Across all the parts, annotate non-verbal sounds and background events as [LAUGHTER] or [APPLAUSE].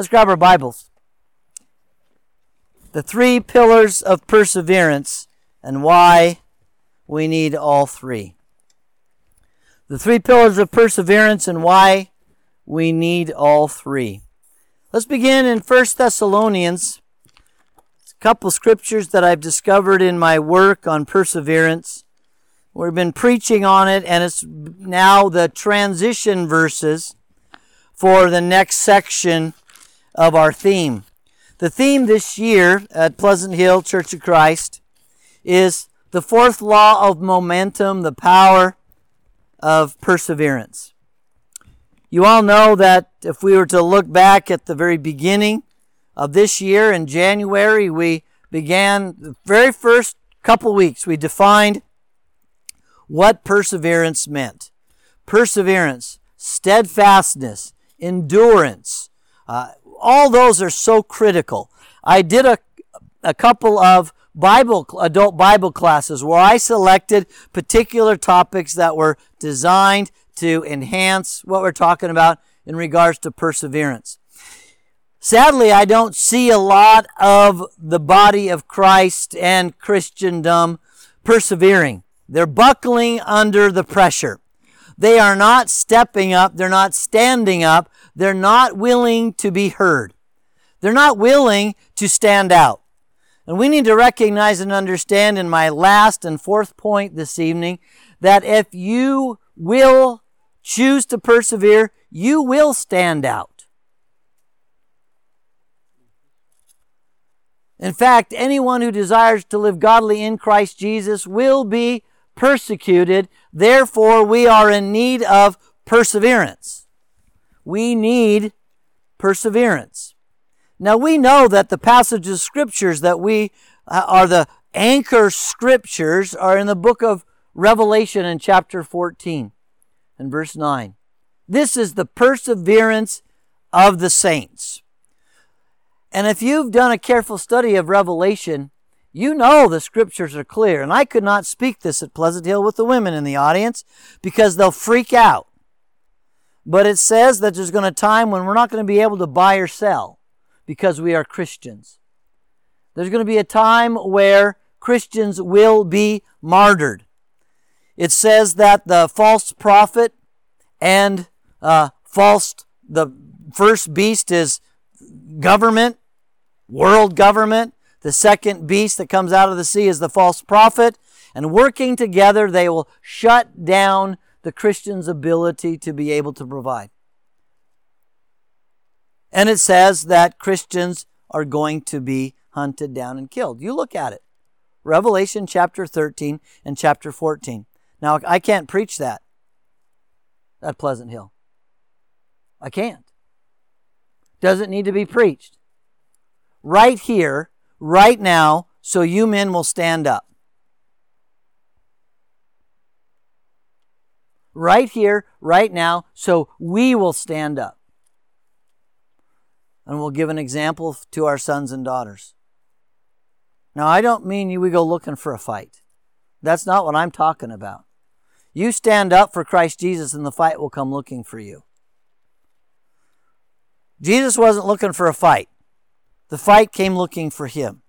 Let's grab our Bibles. The three pillars of perseverance and why we need all three. The three pillars of perseverance and why we need all three. Let's begin in 1 Thessalonians. a couple scriptures that I've discovered in my work on perseverance. We've been preaching on it, and it's now the transition verses for the next section of our theme. The theme this year at Pleasant Hill Church of Christ is the fourth law of momentum, the power of perseverance. You all know that if we were to look back at the very beginning of this year in January, we began the very first couple weeks, we defined what perseverance meant. Perseverance, steadfastness, endurance. Uh, all those are so critical. I did a, a couple of Bible, adult Bible classes where I selected particular topics that were designed to enhance what we're talking about in regards to perseverance. Sadly, I don't see a lot of the body of Christ and Christendom persevering. They're buckling under the pressure. They are not stepping up. They're not standing up. They're not willing to be heard. They're not willing to stand out. And we need to recognize and understand in my last and fourth point this evening that if you will choose to persevere, you will stand out. In fact, anyone who desires to live godly in Christ Jesus will be persecuted. Therefore, we are in need of perseverance. We need perseverance. Now, we know that the passages of scriptures that we uh, are the anchor scriptures are in the book of Revelation in chapter 14 and verse 9. This is the perseverance of the saints. And if you've done a careful study of Revelation, you know the scriptures are clear. And I could not speak this at Pleasant Hill with the women in the audience because they'll freak out. But it says that there's going to be a time when we're not going to be able to buy or sell because we are Christians. There's going to be a time where Christians will be martyred. It says that the false prophet and uh, false, the first beast is government, world government. The second beast that comes out of the sea is the false prophet. And working together, they will shut down the Christian's ability to be able to provide. And it says that Christians are going to be hunted down and killed. You look at it. Revelation chapter 13 and chapter 14. Now, I can't preach that at Pleasant Hill. I can't. Doesn't need to be preached. Right here, right now so you men will stand up. Right here, right now, so we will stand up. And we'll give an example to our sons and daughters. Now, I don't mean you we go looking for a fight. That's not what I'm talking about. You stand up for Christ Jesus, and the fight will come looking for you. Jesus wasn't looking for a fight. The fight came looking for him.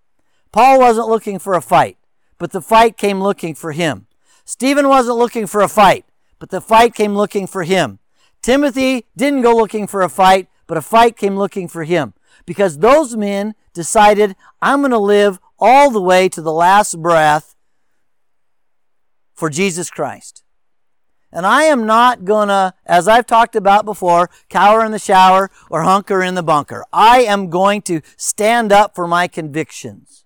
Paul wasn't looking for a fight, but the fight came looking for him. Stephen wasn't looking for a fight, but the fight came looking for him. Timothy didn't go looking for a fight, but a fight came looking for him. Because those men decided, I'm going to live all the way to the last breath for Jesus Christ. And I am not gonna, as I've talked about before, cower in the shower or hunker in the bunker. I am going to stand up for my convictions.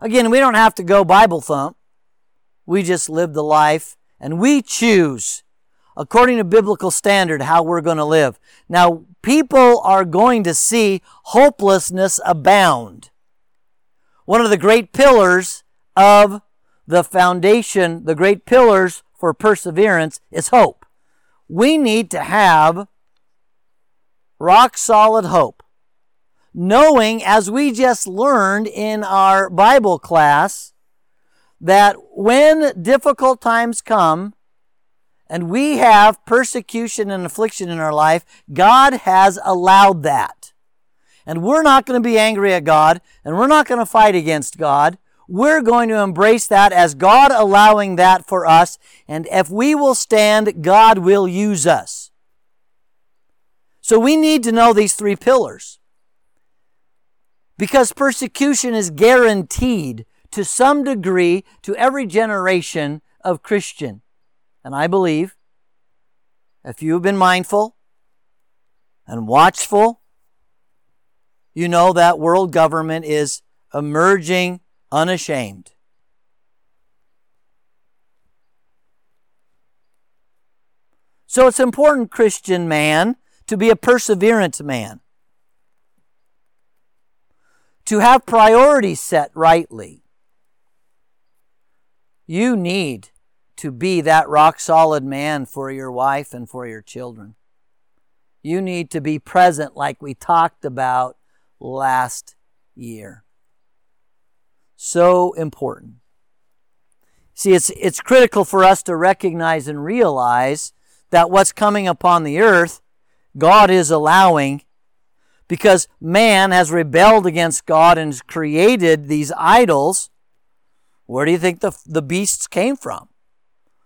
Again, we don't have to go Bible thump. We just live the life and we choose, according to biblical standard, how we're going to live. Now, people are going to see hopelessness abound. One of the great pillars of the foundation, the great pillars for perseverance is hope. We need to have rock solid hope. Knowing, as we just learned in our Bible class, that when difficult times come and we have persecution and affliction in our life, God has allowed that. And we're not going to be angry at God, and we're not going to fight against God. We're going to embrace that as God allowing that for us, and if we will stand, God will use us. So we need to know these three pillars. Because persecution is guaranteed to some degree to every generation of Christian. And I believe if you've been mindful and watchful, you know that world government is emerging unashamed. So it's important, Christian man, to be a perseverant man, to have priorities set rightly. You need to be that rock solid man for your wife and for your children. You need to be present, like we talked about last year. So important. See, it's, it's critical for us to recognize and realize that what's coming upon the earth, God is allowing because man has rebelled against God and has created these idols. Where do you think the, the beasts came from?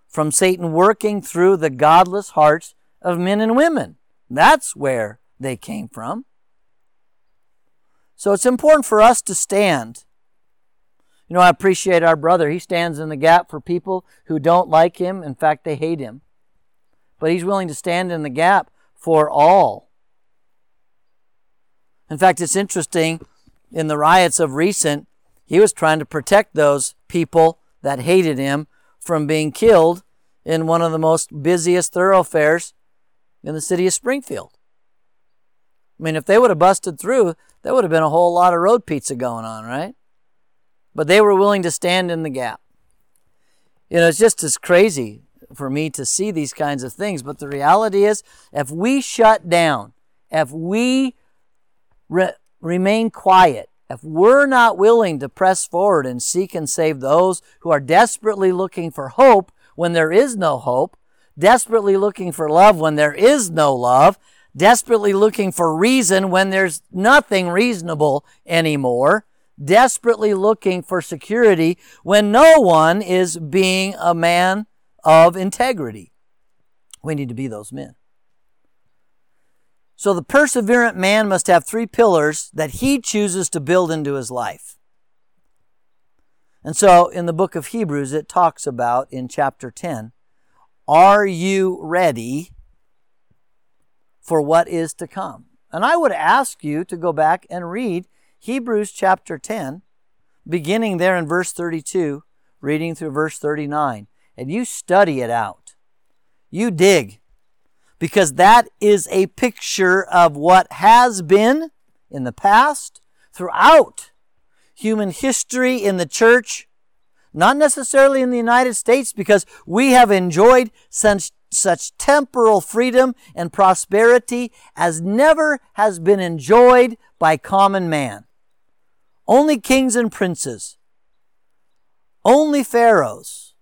From Satan working through the godless hearts of men and women. That's where they came from. So it's important for us to stand. You know, I appreciate our brother. He stands in the gap for people who don't like him. In fact, they hate him. But he's willing to stand in the gap for all. In fact, it's interesting in the riots of recent, he was trying to protect those people that hated him from being killed in one of the most busiest thoroughfares in the city of Springfield. I mean, if they would have busted through, there would have been a whole lot of road pizza going on, right? But they were willing to stand in the gap. You know, it's just as crazy for me to see these kinds of things. But the reality is, if we shut down, if we re- remain quiet, if we're not willing to press forward and seek and save those who are desperately looking for hope when there is no hope, desperately looking for love when there is no love, desperately looking for reason when there's nothing reasonable anymore, desperately looking for security when no one is being a man of integrity. We need to be those men. So the perseverant man must have three pillars that he chooses to build into his life. And so in the book of Hebrews, it talks about in chapter 10 Are you ready for what is to come. And I would ask you to go back and read Hebrews chapter 10, beginning there in verse 32, reading through verse 39, and you study it out. You dig, because that is a picture of what has been in the past, throughout human history in the church, not necessarily in the United States, because we have enjoyed such such temporal freedom and prosperity as never has been enjoyed by common man. Only kings and princes, only pharaohs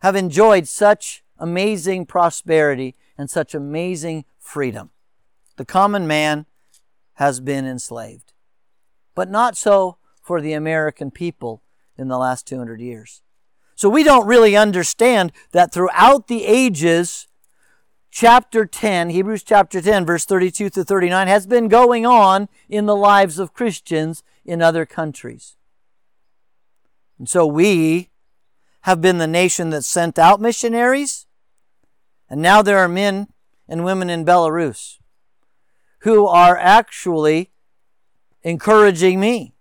have enjoyed such amazing prosperity and such amazing freedom. The common man has been enslaved. But not so for the American people in the last 200 years. So we don't really understand that throughout the ages, chapter 10, Hebrews chapter 10, verse 32 to 39, has been going on in the lives of Christians in other countries. And so we have been the nation that sent out missionaries, and now there are men and women in Belarus who are actually encouraging me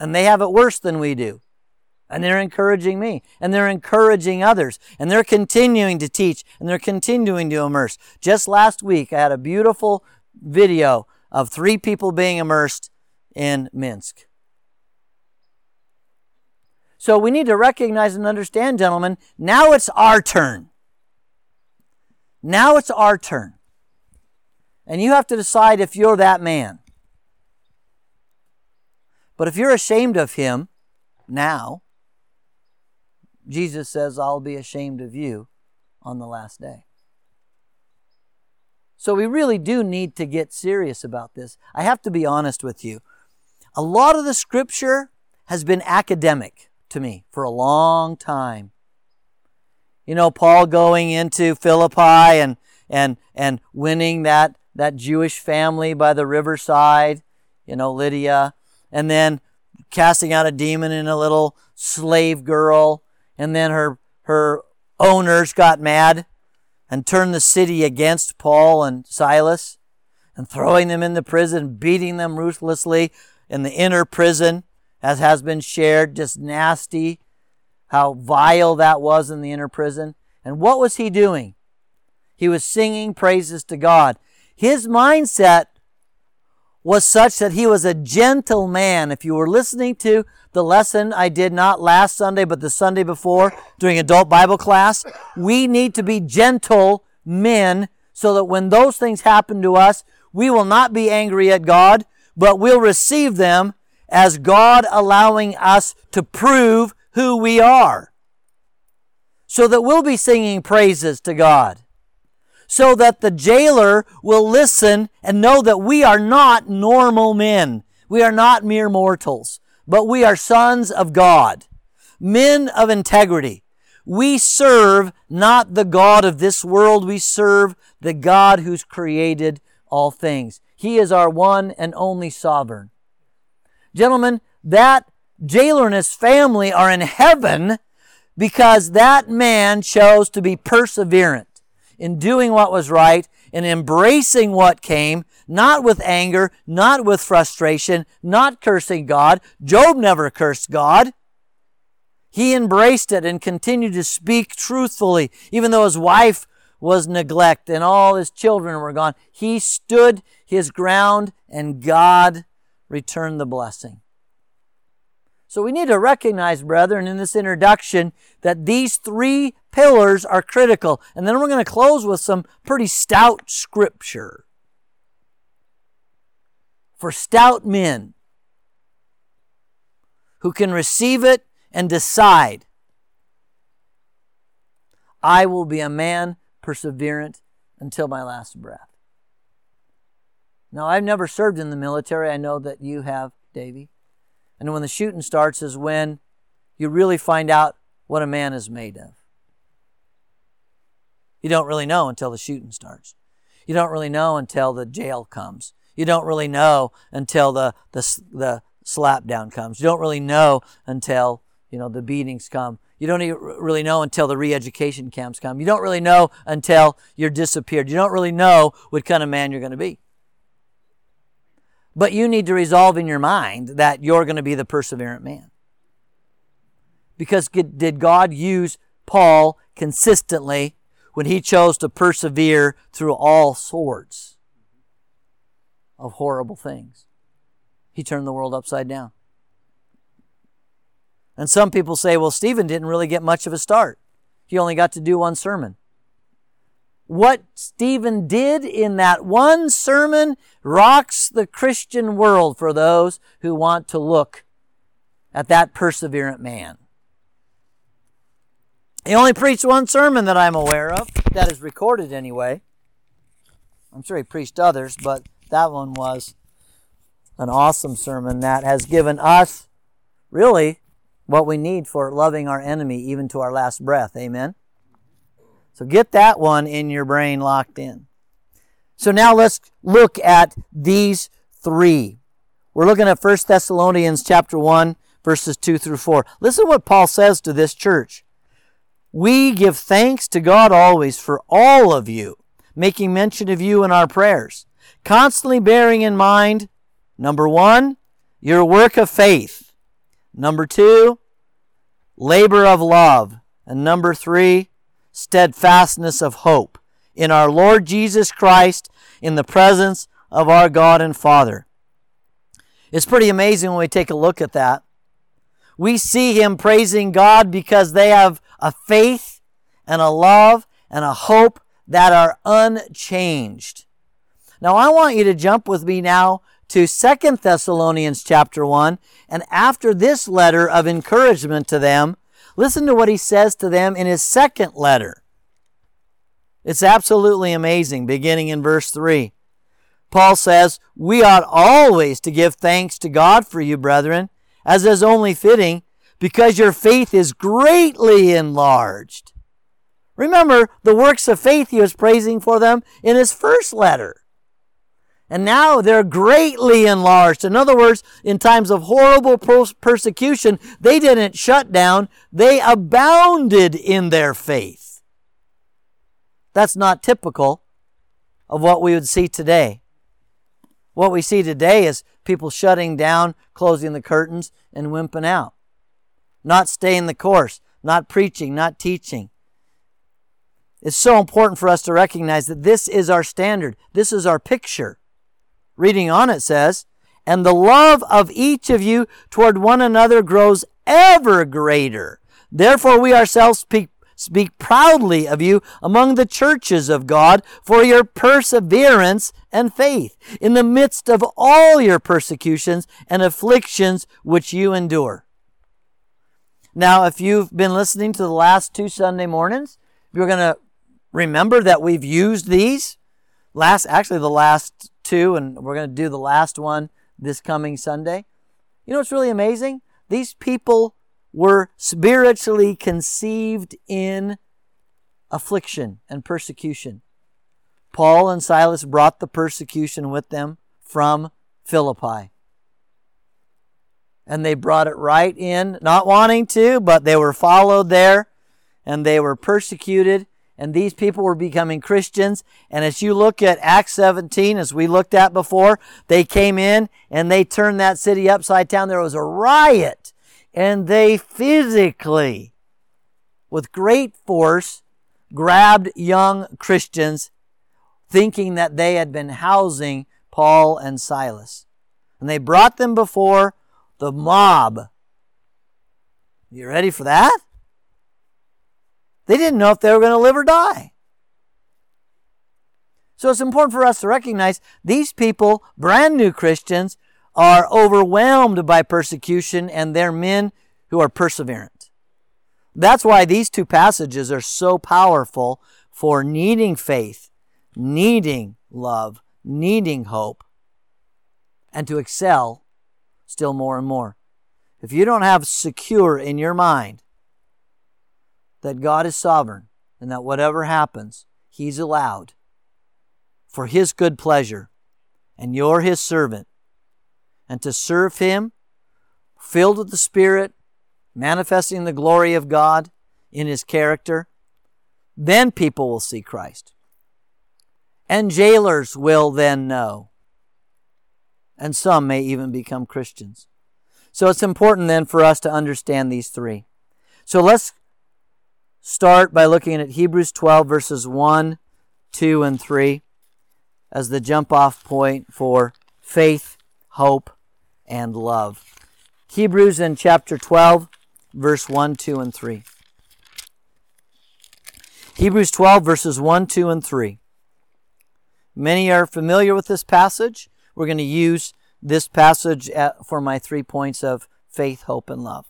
and they have it worse than we do. And they're encouraging me, and they're encouraging others, and they're continuing to teach, and they're continuing to immerse. Just last week, I had a beautiful video of three people being immersed in Minsk. So we need to recognize and understand, gentlemen, now it's our turn. Now it's our turn. And you have to decide if you're that man. But if you're ashamed of him now, Jesus says, I'll be ashamed of you on the last day. So we really do need to get serious about this. I have to be honest with you. A lot of the scripture has been academic to me for a long time. You know, Paul going into Philippi and and and winning that that Jewish family by the riverside, you know, Lydia, and then casting out a demon in a little slave girl, and then her her owners got mad and turned the city against Paul and Silas and throwing them in the prison, beating them ruthlessly in the inner prison, as has been shared, just nasty, how vile that was in the inner prison. And what was he doing? He was singing praises to God. His mindset was such that he was a gentle man. If you were listening to the lesson I did not last Sunday, but the Sunday before during adult Bible class, we need to be gentle men so that when those things happen to us, we will not be angry at God, but we'll receive them as God allowing us to prove who we are. So that we'll be singing praises to God so that the jailer will listen and know that we are not normal men. We are not mere mortals, but we are sons of God, men of integrity. We serve not the God of this world, we serve the God who's created all things. He is our one and only sovereign. Gentlemen, that jailer and his family are in heaven because that man chose to be perseverant in doing what was right, in embracing what came, not with anger, not with frustration, not cursing God. Job never cursed God. He embraced it and continued to speak truthfully, even though his wife was neglect and all his children were gone. He stood his ground and God returned the blessing. So we need to recognize, brethren, in this introduction that these three pillars are critical. And then we're going to close with some pretty stout scripture for stout men who can receive it and decide I will be a man perseverant until my last breath. Now, I've never served in the military. I know that you have, Davy. And when the shooting starts is when you really find out what a man is made of. You don't really know until the shooting starts. You don't really know until the jail comes. You don't really know until the, the, the slap down comes. You don't really know until, you know, the beatings come. You don't really know until the re-education camps come. You don't really know until you're disappeared. You don't really know what kind of man you're going to be. But you need to resolve in your mind that you're going to be the perseverant man. Because did God use Paul consistently when he chose to persevere through all sorts of horrible things? He turned the world upside down. And some people say, well, Stephen didn't really get much of a start. He only got to do one sermon what Stephen did in that one sermon rocks the Christian world for those who want to look at that perseverant man. He only preached one sermon that I'm aware of, that is recorded anyway. I'm sure he preached others, but that one was an awesome sermon that has given us really what we need for loving our enemy even to our last breath. Amen. So get that one in your brain locked in. So now let's look at these three. We're looking at 1 Thessalonians chapter 1 verses 2 through 4. Listen to what Paul says to this church. We give thanks to God always for all of you, making mention of you in our prayers, constantly bearing in mind, number one, your work of faith. Number two, labor of love. And number three, steadfastness of hope in our Lord Jesus Christ in the presence of our God and Father. It's pretty amazing when we take a look at that. We see him praising God because they have a faith and a love and a hope that are unchanged. Now I want you to jump with me now to Second Thessalonians chapter 1 and after this letter of encouragement to them, Listen to what he says to them in his second letter. It's absolutely amazing, beginning in verse 3. Paul says, We ought always to give thanks to God for you, brethren, as is only fitting, because your faith is greatly enlarged. Remember the works of faith he was praising for them in his first letter. And now they're greatly enlarged. In other words, in times of horrible persecution, they didn't shut down, they abounded in their faith. That's not typical of what we would see today. What we see today is people shutting down, closing the curtains, and wimping out. Not staying the course, not preaching, not teaching. It's so important for us to recognize that this is our standard. This is our picture. Reading on, it says, And the love of each of you toward one another grows ever greater. Therefore, we ourselves speak speak proudly of you among the churches of God for your perseverance and faith in the midst of all your persecutions and afflictions which you endure. Now, if you've been listening to the last two Sunday mornings, you're going to remember that we've used these last, actually the last two, and we're going to do the last one this coming Sunday. You know what's really amazing? These people were spiritually conceived in affliction and persecution. Paul and Silas brought the persecution with them from Philippi. And they brought it right in, not wanting to, but they were followed there and they were persecuted. And these people were becoming Christians. And as you look at Acts 17, as we looked at before, they came in and they turned that city upside down. There was a riot and they physically, with great force, grabbed young Christians, thinking that they had been housing Paul and Silas. And they brought them before the mob. You ready for that? They didn't know if they were going to live or die. So it's important for us to recognize these people, brand new Christians, are overwhelmed by persecution and they're men who are perseverant. That's why these two passages are so powerful for needing faith, needing love, needing hope, and to excel still more and more. If you don't have secure in your mind that God is sovereign and that whatever happens, He's allowed for His good pleasure, and you're His servant, and to serve Him, filled with the Spirit, manifesting the glory of God in His character, then people will see Christ. And jailers will then know. And some may even become Christians. So it's important then for us to understand these three. So let's start by looking at Hebrews 12, verses 1, 2, and 3 as the jump off point for faith, hope, and love. Hebrews in chapter 12, verse 1, 2, and 3. Hebrews 12, verses 1, 2, and 3. Many are familiar with this passage. We're going to use this passage uh, for my three points of faith, hope, and love.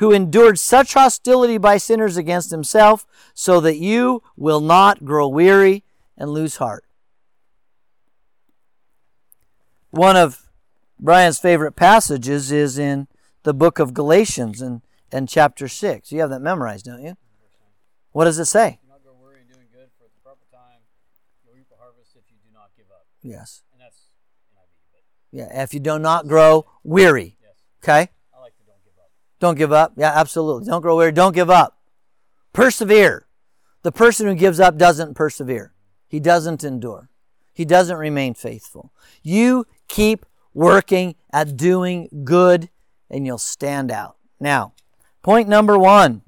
who endured such hostility by sinners against himself, so that you will not grow weary and lose heart. One of Brian's favorite passages is in the book of Galatians and, and chapter 6. You have that memorized, don't you? What does it say? Yes. And that's NIV, but yeah, if you do not grow weary. Yes. Okay? I like to don't give up. Don't give up. Yeah, absolutely. Don't grow weary. Don't give up. Persevere. The person who gives up doesn't persevere. He doesn't endure. He doesn't remain faithful. You keep working at doing good and you'll stand out. Now, point number one.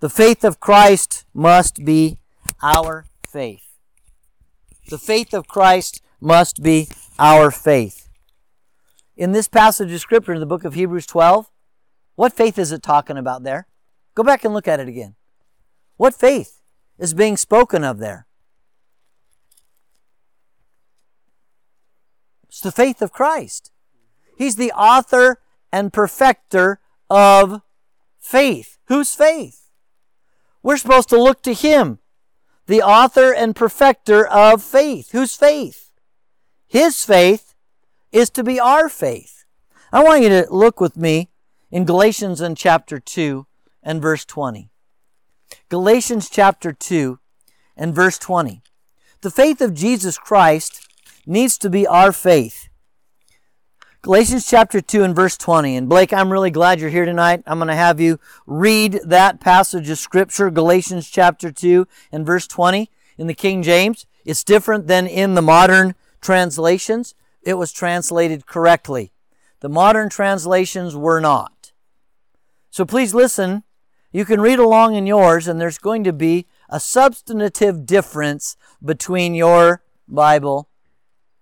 The faith of Christ must be our faith. The faith of Christ must be our faith. In this passage of Scripture in the book of Hebrews 12, what faith is it talking about there? Go back and look at it again. What faith is being spoken of there? It's the faith of Christ. He's the author and perfecter of faith. Whose faith? We're supposed to look to Him, the author and perfecter of faith. Whose faith? His faith is to be our faith. I want you to look with me in Galatians in chapter 2 and verse 20. Galatians chapter 2 and verse 20. The faith of Jesus Christ needs to be our faith. Galatians chapter 2 and verse 20. And Blake, I'm really glad you're here tonight. I'm going to have you read that passage of scripture, Galatians chapter 2 and verse 20 in the King James. It's different than in the modern translations. It was translated correctly. The modern translations were not. So please listen. You can read along in yours, and there's going to be a substantive difference between your Bible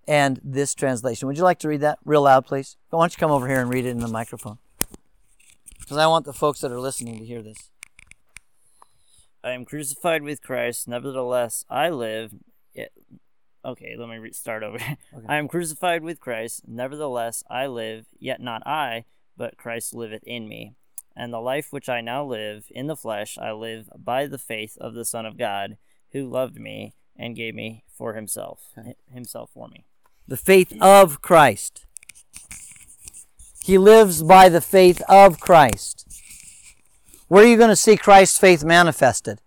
and this translation. Would you like to read that real loud, please? Why don't you come over here and read it in the microphone? Because I want the folks that are listening to hear this. I am crucified with Christ, nevertheless I live. Okay, let me start over. [LAUGHS] Okay. I am crucified with Christ, nevertheless I live, yet not I, but Christ liveth in me. And the life which I now live in the flesh, I live by the faith of the Son of God, who loved me and gave me for himself, himself for me the faith of Christ. He lives by the faith of Christ. Where are you going to see Christ's faith manifested?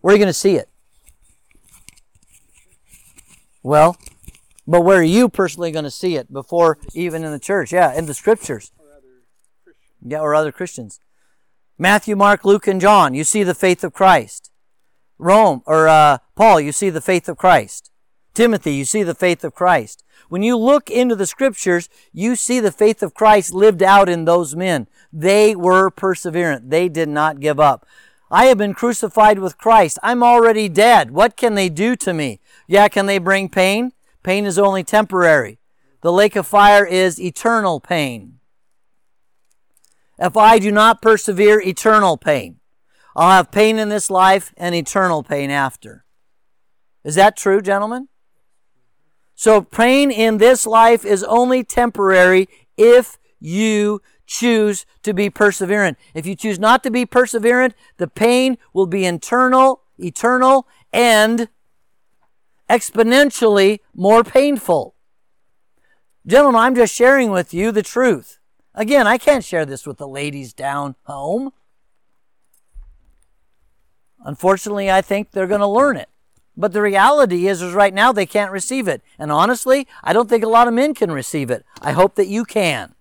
Where are you going to see it? Well, but where are you personally going to see it before even in the church? Yeah, in the scriptures. Yeah, or other Christians. Matthew, Mark, Luke, and John, you see the faith of Christ. Rome, or uh, Paul, you see the faith of Christ. Timothy, you see the faith of Christ. When you look into the scriptures, you see the faith of Christ lived out in those men. They were perseverant. They did not give up. I have been crucified with Christ. I'm already dead. What can they do to me? Yeah, can they bring pain? Pain is only temporary. The lake of fire is eternal pain. If I do not persevere, eternal pain. I'll have pain in this life and eternal pain after. Is that true, gentlemen? So pain in this life is only temporary if you choose to be perseverant. If you choose not to be perseverant, the pain will be internal, eternal, and exponentially more painful. Gentlemen, I'm just sharing with you the truth. Again, I can't share this with the ladies down home. Unfortunately, I think they're going to learn it. But the reality is, is right now they can't receive it. And honestly, I don't think a lot of men can receive it. I hope that you can.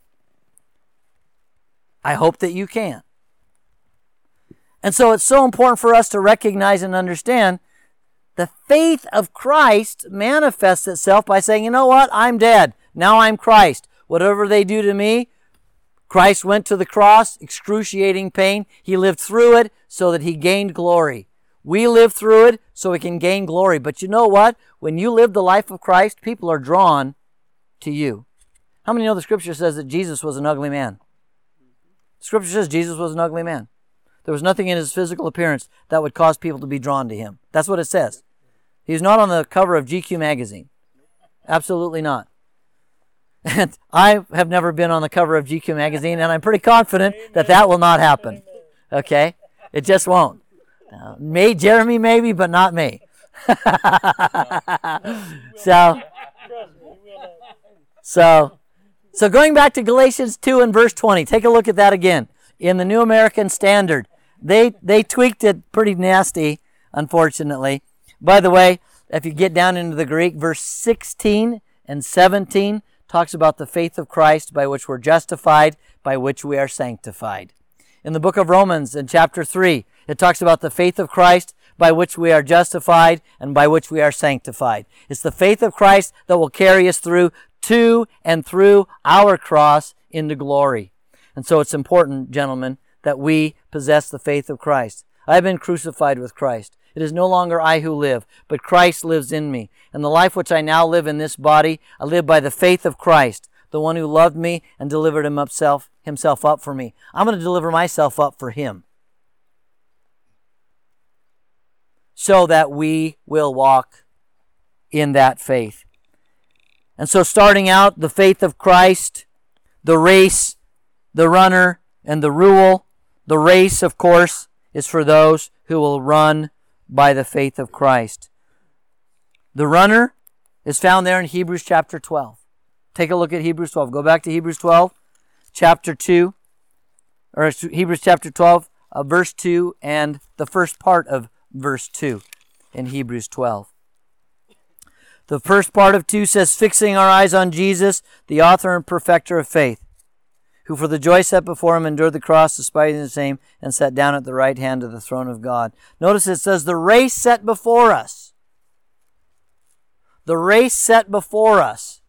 I hope that you can. And so it's so important for us to recognize and understand the faith of Christ manifests itself by saying, you know what? I'm dead. Now I'm Christ. Whatever they do to me, Christ went to the cross, excruciating pain. He lived through it so that he gained glory. We live through it so we can gain glory. But you know what? When you live the life of Christ, people are drawn to you. How many know the scripture says that Jesus was an ugly man? Scripture says Jesus was an ugly man. There was nothing in his physical appearance that would cause people to be drawn to him. That's what it says. He's not on the cover of GQ magazine. Absolutely not. And I have never been on the cover of GQ magazine, and I'm pretty confident that that will not happen. Okay? It just won't. Uh, may Jeremy maybe, but not me. [LAUGHS] so, so, so going back to Galatians two and verse twenty, take a look at that again in the New American Standard. They they tweaked it pretty nasty, unfortunately. By the way, if you get down into the Greek, verse sixteen and seventeen talks about the faith of Christ by which we're justified, by which we are sanctified. In the book of Romans, in chapter 3, it talks about the faith of Christ by which we are justified and by which we are sanctified. It's the faith of Christ that will carry us through to and through our cross into glory. And so it's important, gentlemen, that we possess the faith of Christ. I have been crucified with Christ. It is no longer I who live, but Christ lives in me. And the life which I now live in this body, I live by the faith of Christ, the one who loved me and delivered himself, himself up for me. I'm going to deliver myself up for him. So that we will walk in that faith. And so, starting out, the faith of Christ, the race, the runner, and the rule. The race, of course, is for those who will run by the faith of Christ. The runner is found there in Hebrews chapter 12. Take a look at Hebrews 12. Go back to Hebrews 12, chapter 2, or Hebrews chapter 12, uh, verse 2, and the first part of verse 2 in Hebrews 12. The first part of 2 says, Fixing our eyes on Jesus, the author and perfecter of faith, who for the joy set before him endured the cross, despising the same, and sat down at the right hand of the throne of God. Notice it says, The race set before us. The race set before us.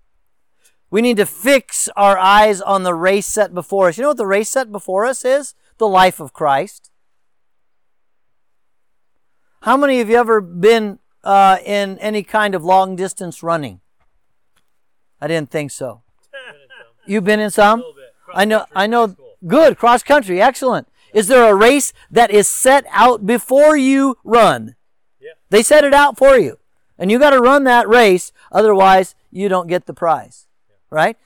We need to fix our eyes on the race set before us. You know what the race set before us is? The life of Christ. How many of you ever been uh, in any kind of long distance running? I didn't think so. [LAUGHS] You've been in some? I know. I know. Good cross country. Excellent. Is there a race that is set out before you run? Yeah. They set it out for you, and you got to run that race. Otherwise, you don't get the prize. Right?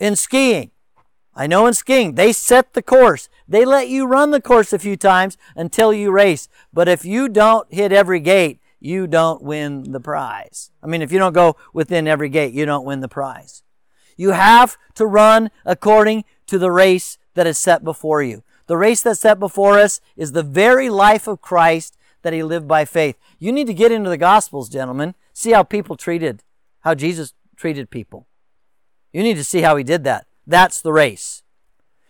In skiing, I know in skiing, they set the course. They let you run the course a few times until you race. But if you don't hit every gate, you don't win the prize. I mean, if you don't go within every gate, you don't win the prize. You have to run according to the race that is set before you. The race that's set before us is the very life of Christ that he lived by faith. You need to get into the Gospels, gentlemen. See how people treated, how Jesus treated people. You need to see how he did that. That's the race.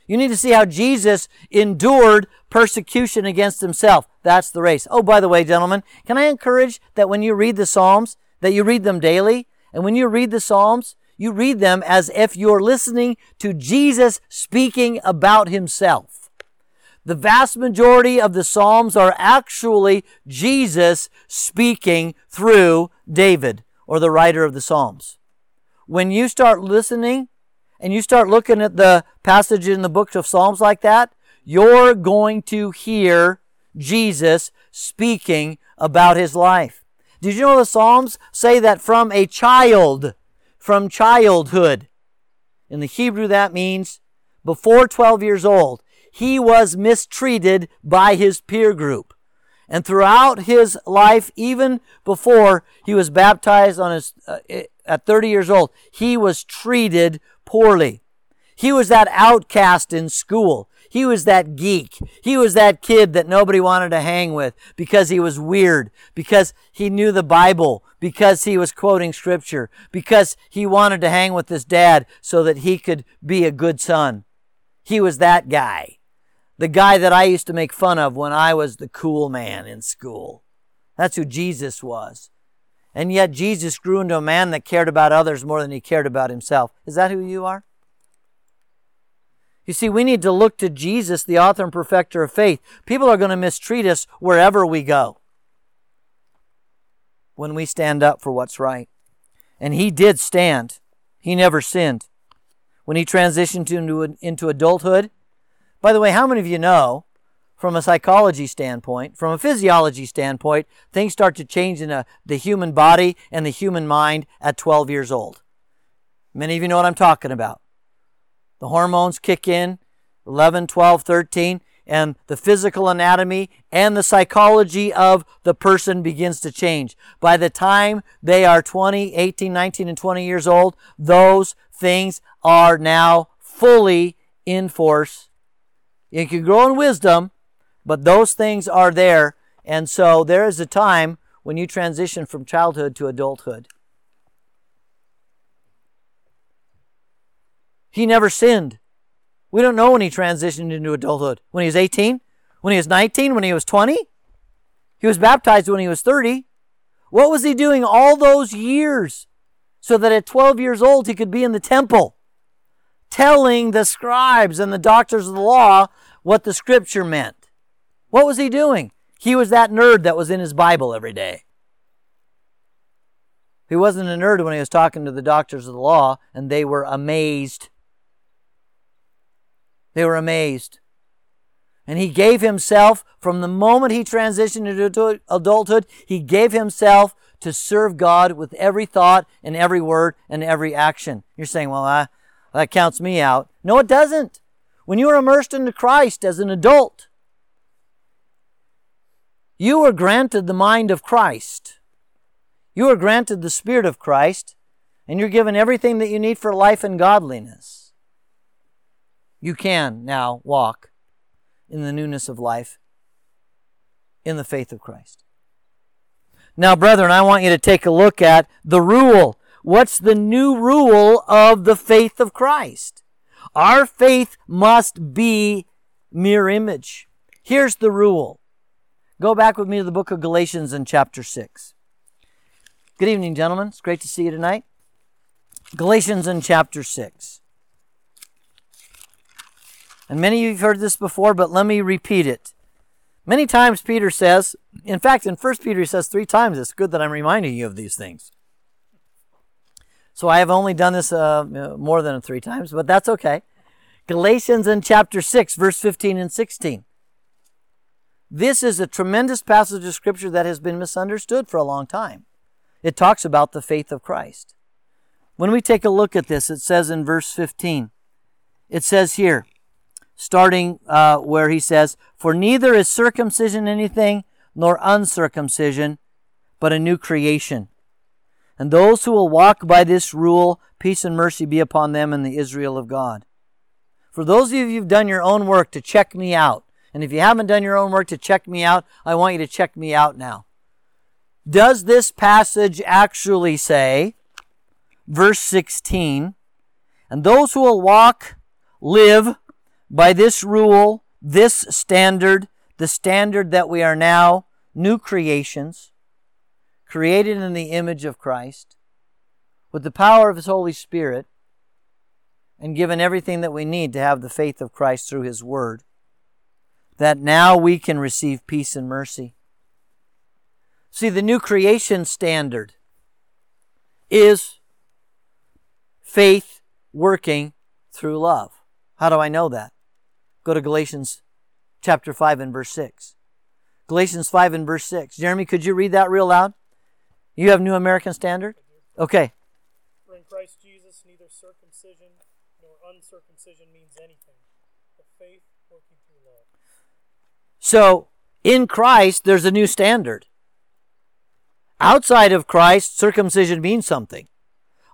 You need to see how Jesus endured persecution against himself. That's the race. Oh, by the way, gentlemen, can I encourage that when you read the Psalms, that you read them daily? And when you read the Psalms, you read them as if you're listening to Jesus speaking about himself. The vast majority of the Psalms are actually Jesus speaking through David or the writer of the Psalms. When you start listening and you start looking at the passage in the books of Psalms like that, you're going to hear Jesus speaking about his life. Did you know the Psalms say that from a child, from childhood, in the Hebrew that means before 12 years old, he was mistreated by his peer group. And throughout his life, even before he was baptized on his, uh, at 30 years old, he was treated poorly. He was that outcast in school. He was that geek. He was that kid that nobody wanted to hang with because he was weird, because he knew the Bible, because he was quoting scripture, because he wanted to hang with his dad so that he could be a good son. He was that guy. The guy that I used to make fun of when I was the cool man in school. That's who Jesus was. And yet Jesus grew into a man that cared about others more than he cared about himself. Is that who you are? You see, we need to look to Jesus, the author and perfecter of faith. People are going to mistreat us wherever we go when we stand up for what's right. And he did stand. He never sinned. When he transitioned into, into adulthood, by the way, how many of you know from a psychology standpoint, from a physiology standpoint, things start to change in a, the human body and the human mind at 12 years old. Many of you know what I'm talking about. The hormones kick in 11, 12, 13, and the physical anatomy and the psychology of the person begins to change. By the time they are 20, 18, 19, and 20 years old, those things are now fully in force. You can grow in wisdom, but those things are there. And so there is a time when you transition from childhood to adulthood. He never sinned. We don't know when he transitioned into adulthood. When he was 18? When he was 19? When he was 20? He was baptized when he was 30. What was he doing all those years so that at 12 years old he could be in the temple telling the scribes and the doctors of the law what the scripture meant. What was he doing? He was that nerd that was in his Bible every day. He wasn't a nerd when he was talking to the doctors of the law, and they were amazed. They were amazed. And he gave himself, from the moment he transitioned into adulthood, he gave himself to serve God with every thought and every word and every action. You're saying, well, that counts me out. No, it doesn't. When you are immersed into Christ as an adult, you are granted the mind of Christ. You are granted the Spirit of Christ, and you're given everything that you need for life and godliness. You can now walk in the newness of life in the faith of Christ. Now, brethren, I want you to take a look at the rule. What's the new rule of the faith of Christ? Our faith must be mere image. Here's the rule. Go back with me to the book of Galatians in chapter 6. Good evening, gentlemen. It's great to see you tonight. Galatians in chapter 6. And many of you have heard this before, but let me repeat it. Many times Peter says, in fact, in 1 Peter he says three times, it's good that I'm reminding you of these things. So I have only done this uh, more than three times, but that's okay. Galatians in chapter 6, verse 15 and 16. This is a tremendous passage of scripture that has been misunderstood for a long time. It talks about the faith of Christ. When we take a look at this, it says in verse 15, it says here, starting uh, where he says, For neither is circumcision anything, nor uncircumcision, but a new creation. And those who will walk by this rule, peace and mercy be upon them in the Israel of God. For those of you who've done your own work to check me out, and if you haven't done your own work to check me out, I want you to check me out now. Does this passage actually say, verse 16, and those who will walk, live, by this rule, this standard, the standard that we are now new creations, created in the image of Christ, with the power of His Holy Spirit, and given everything that we need to have the faith of Christ through His Word, that now we can receive peace and mercy. See, the new creation standard is faith working through love. How do I know that? Go to Galatians chapter 5 and verse 6. Galatians 5 and verse 6. Jeremy, could you read that real loud? You have New American Standard? Okay. For in Christ Jesus, neither circumcision nor uncircumcision means anything, but faith working through love. So, in Christ, there's a new standard. Outside of Christ, circumcision means something.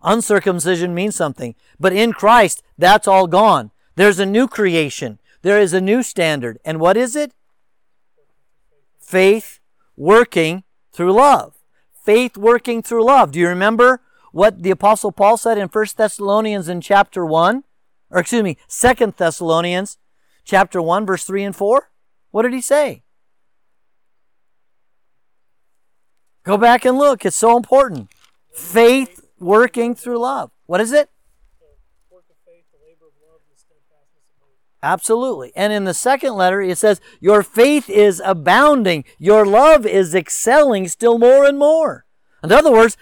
Uncircumcision means something. But in Christ, that's all gone. There's a new creation. There is a new standard. And what is it? Faith working through love. Faith working through love. Do you remember what the apostle Paul said in 1 Thessalonians in chapter 1? Or excuse me, 2 Thessalonians chapter 1 verse 3 and 4? What did he say? Go back and look. It's so important. Faith working through love. What is it? Absolutely. And in the second letter, it says, Your faith is abounding. Your love is excelling still more and more. In other words,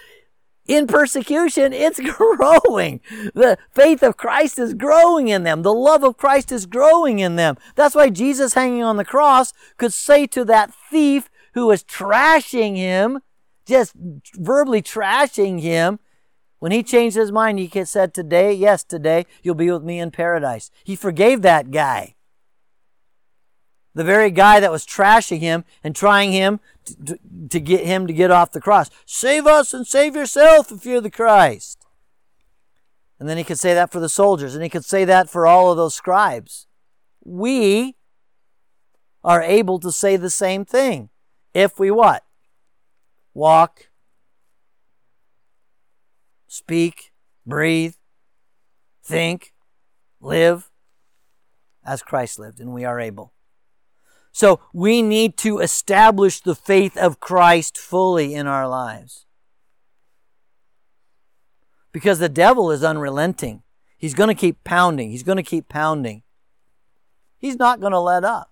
in persecution, it's [LAUGHS] growing. The faith of Christ is growing in them. The love of Christ is growing in them. That's why Jesus hanging on the cross could say to that thief who was trashing him, just verbally trashing him, when he changed his mind, he said, Today, yes, today, you'll be with me in paradise. He forgave that guy. The very guy that was trashing him and trying him to, to, to get him to get off the cross. Save us and save yourself if you're the Christ. And then he could say that for the soldiers, and he could say that for all of those scribes. We are able to say the same thing if we what? Walk speak, breathe, think, live as Christ lived, and we are able. So we need to establish the faith of Christ fully in our lives. Because the devil is unrelenting. He's going to keep pounding. He's going to keep pounding. He's not going to let up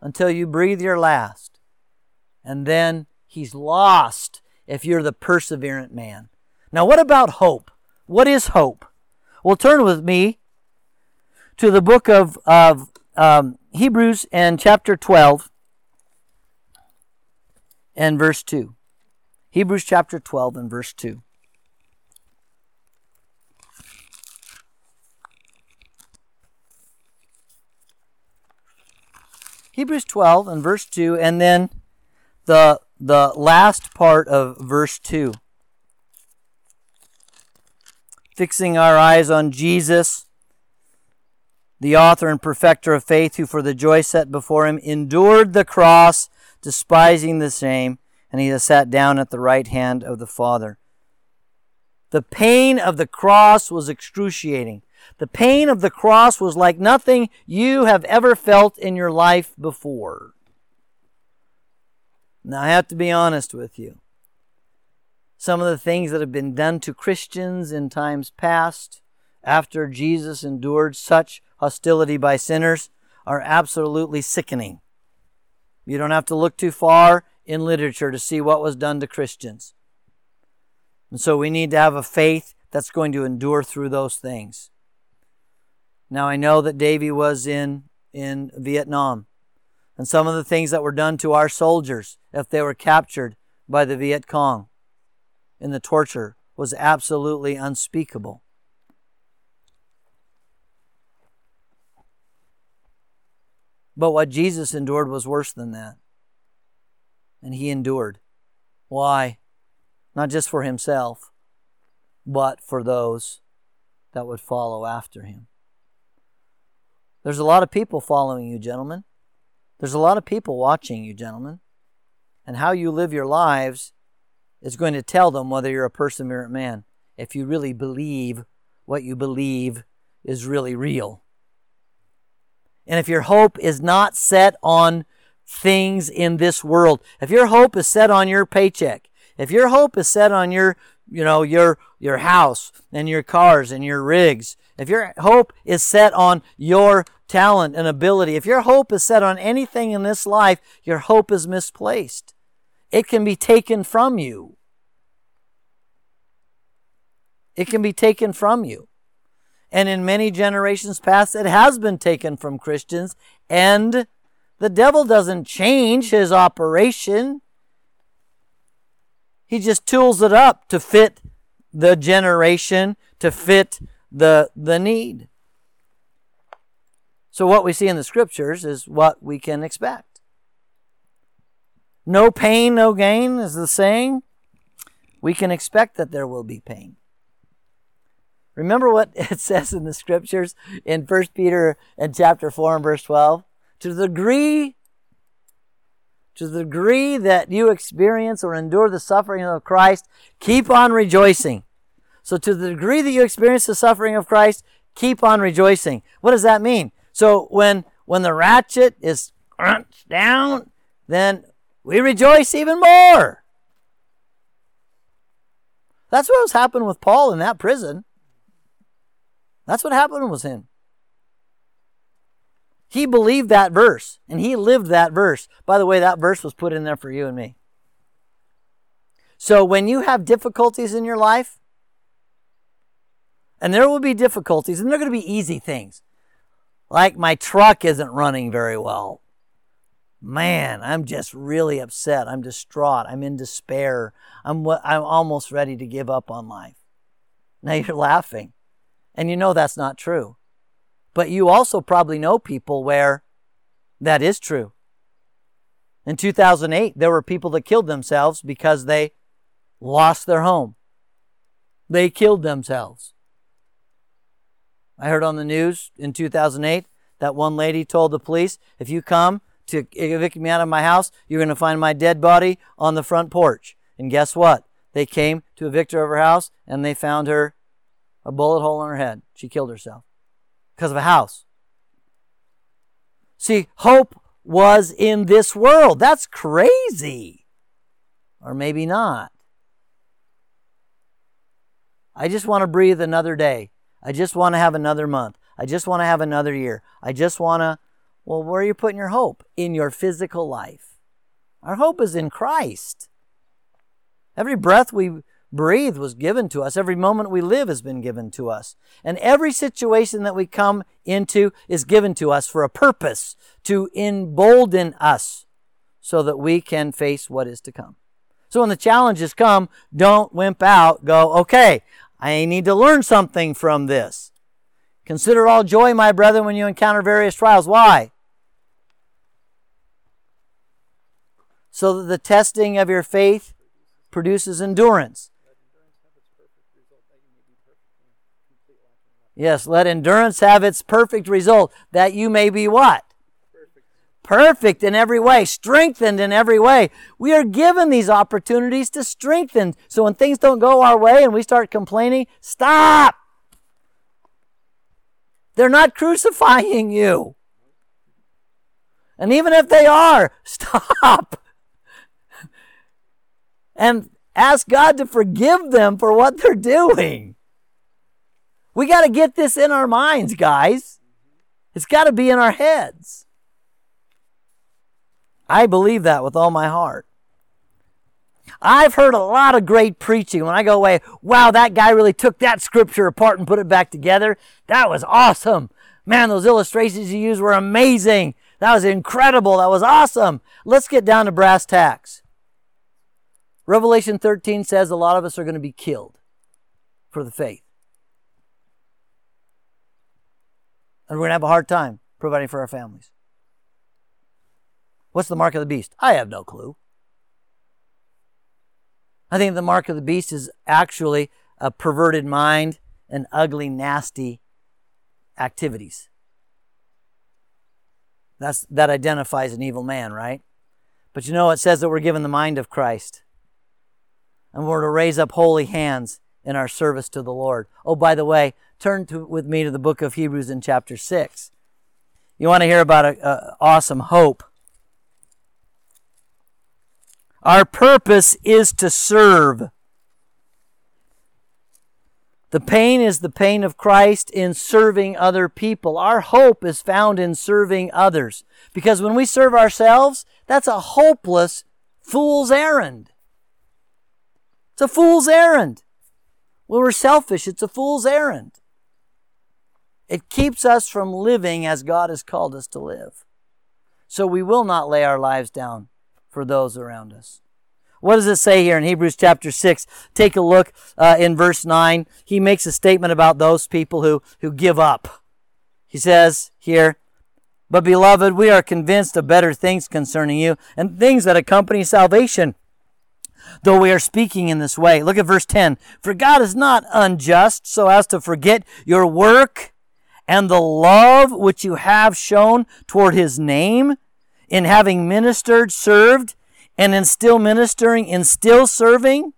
until you breathe your last. And then he's lost if you're the perseverant man. Now, what about hope? What is hope? Well, turn with me to the book of, of um, Hebrews and chapter 12 and verse 2. Hebrews chapter 12 and verse 2. Hebrews 12 and verse 2, and then the, the last part of verse 2. Fixing our eyes on Jesus, the author and perfecter of faith, who for the joy set before him endured the cross, despising the shame, and he has sat down at the right hand of the Father. The pain of the cross was excruciating. The pain of the cross was like nothing you have ever felt in your life before. Now, I have to be honest with you. Some of the things that have been done to Christians in times past, after Jesus endured such hostility by sinners, are absolutely sickening. You don't have to look too far in literature to see what was done to Christians. And so we need to have a faith that's going to endure through those things. Now I know that Davy was in in Vietnam, and some of the things that were done to our soldiers if they were captured by the Viet Cong in the torture was absolutely unspeakable. But what Jesus endured was worse than that. And he endured. Why? Not just for himself, but for those that would follow after him. There's a lot of people following you, gentlemen. There's a lot of people watching you, gentlemen. And how you live your lives is going to tell them whether you're a perseverant man, if you really believe what you believe is really real. And if your hope is not set on things in this world, if your hope is set on your paycheck, if your hope is set on your, you know, your your house and your cars and your rigs if your hope is set on your talent and ability, if your hope is set on anything in this life, your hope is misplaced. It can be taken from you. It can be taken from you. And in many generations past, it has been taken from Christians. And the devil doesn't change his operation, he just tools it up to fit the generation, to fit the, the need. So, what we see in the scriptures is what we can expect. No pain, no gain is the saying. We can expect that there will be pain. Remember what [LAUGHS] it says in the scriptures in 1 Peter and chapter 4 and verse 12? To the degree to the degree that you experience or endure the suffering of Christ, keep on rejoicing so, to the degree that you experience the suffering of Christ, keep on rejoicing. What does that mean? So, when when the ratchet is crunched down, then we rejoice even more. That's what was happening with Paul in that prison. That's what happened with him. He believed that verse and he lived that verse. By the way, that verse was put in there for you and me. So when you have difficulties in your life, and there will be difficulties, and they're going to be easy things. Like my truck isn't running very well. Man, I'm just really upset. I'm distraught. I'm in despair. I'm, I'm almost ready to give up on life. Now you're laughing. And you know that's not true. But you also probably know people where that is true. In 2008, there were people that killed themselves because they lost their home. They killed themselves. I heard on the news in 2008 that one lady told the police, if you come to evict me out of my house, you're going to find my dead body on the front porch. And guess what? They came to evict her of her house and they found her a bullet hole in her head. She killed herself because of a house. See, hope was in this world. That's crazy. Or maybe not. I just want to breathe another day. I just want to have another month. I just want to have another year. I just want to. Well, where are you putting your hope? In your physical life. Our hope is in Christ. Every breath we breathe was given to us. Every moment we live has been given to us. And every situation that we come into is given to us for a purpose to embolden us so that we can face what is to come. So when the challenges come, don't wimp out. Go, okay, I need to learn something from this. Consider all joy, my brethren, when you encounter various trials. Why? So that the testing of your faith produces endurance. Yes, let endurance have its perfect result, that you may be what? Perfect. In every way, strengthened in every way. We are given these opportunities to strengthen. So when things don't go our way and we start complaining, stop! They're not crucifying you. And even if they are, [LAUGHS] stop. and ask God to forgive them for what they're doing. We got to get this in our minds, guys. It's got to be in our heads. I believe that with all my heart. I've heard a lot of great preaching. When I go away, wow, that guy really took that scripture apart and put it back together. That was awesome. Man, those illustrations you used were amazing. That was incredible. That was awesome. Let's get down to brass tacks. Revelation 13 says a lot of us are going to be killed for the faith. And we're going to have a hard time providing for our families. What's the mark of the beast? I have no clue. I think the mark of the beast is actually a perverted mind and ugly, nasty activities. That's, that identifies an evil man, right? But you know, it says that we're given the mind of Christ. And we're to raise up holy hands in our service to the Lord. Oh, by the way, turn to, with me to the book of Hebrews in chapter 6. You want to hear about an awesome hope. Our purpose is to serve. The pain is the pain of Christ in serving other people. Our hope is found in serving others. Because when we serve ourselves, that's a hopeless fool's errand. It's a fool's errand. When we're selfish, it's a fool's errand. It keeps us from living as God has called us to live. So we will not lay our lives down for those around us. What does it say here in Hebrews chapter 6? Take a look uh, in verse 9. He makes a statement about those people who, who give up. He says here, But beloved, we are convinced of better things concerning you and things that accompany salvation though we are speaking in this way. Look at verse 10. For God is not unjust so as to forget your work and the love which you have shown toward his name in having ministered, served, and in still ministering, in still serving